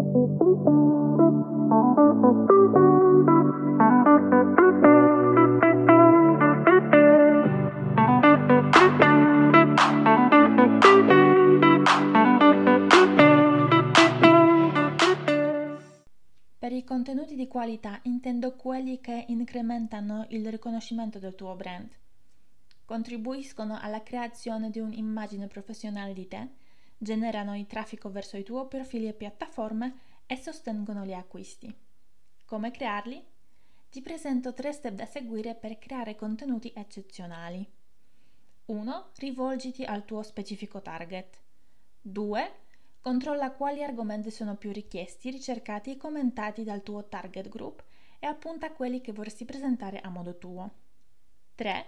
Per i contenuti di qualità intendo quelli che incrementano il riconoscimento del tuo brand, contribuiscono alla creazione di un'immagine professionale di te, generano il traffico verso i tuoi profili e piattaforme e sostengono gli acquisti. Come crearli? Ti presento tre step da seguire per creare contenuti eccezionali. 1. Rivolgiti al tuo specifico target. 2 Controlla quali argomenti sono più richiesti, ricercati e commentati dal tuo target group e appunta quelli che vorresti presentare a modo tuo. 3.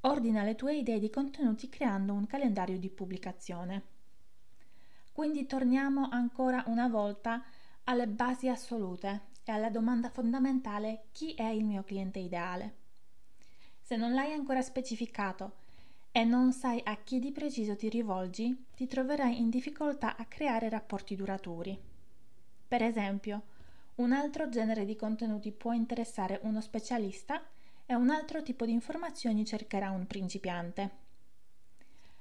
Ordina le tue idee di contenuti creando un calendario di pubblicazione. Quindi torniamo ancora una volta alle basi assolute e alla domanda fondamentale chi è il mio cliente ideale. Se non l'hai ancora specificato e non sai a chi di preciso ti rivolgi, ti troverai in difficoltà a creare rapporti duraturi. Per esempio, un altro genere di contenuti può interessare uno specialista e un altro tipo di informazioni cercherà un principiante.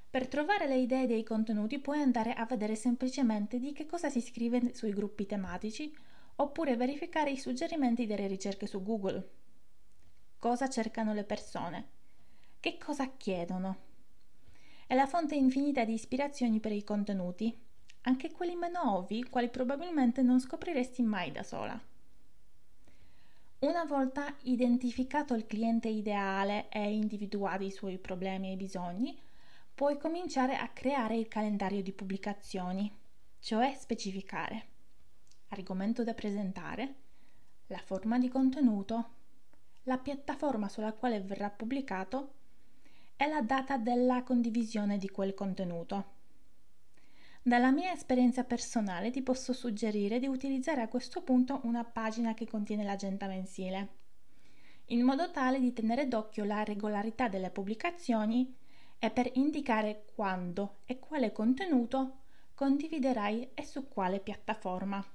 Per trovare le idee dei contenuti puoi andare a vedere semplicemente di che cosa si scrive sui gruppi tematici oppure verificare i suggerimenti delle ricerche su Google. Cosa cercano le persone? Che cosa chiedono? È la fonte infinita di ispirazioni per i contenuti, anche quelli meno ovvi, quali probabilmente non scopriresti mai da sola. Una volta identificato il cliente ideale e individuati i suoi problemi e bisogni, puoi cominciare a creare il calendario di pubblicazioni, cioè specificare argomento da presentare, la forma di contenuto, la piattaforma sulla quale verrà pubblicato è la data della condivisione di quel contenuto. Dalla mia esperienza personale ti posso suggerire di utilizzare a questo punto una pagina che contiene l'agenda mensile, in modo tale di tenere d'occhio la regolarità delle pubblicazioni e per indicare quando e quale contenuto condividerai e su quale piattaforma.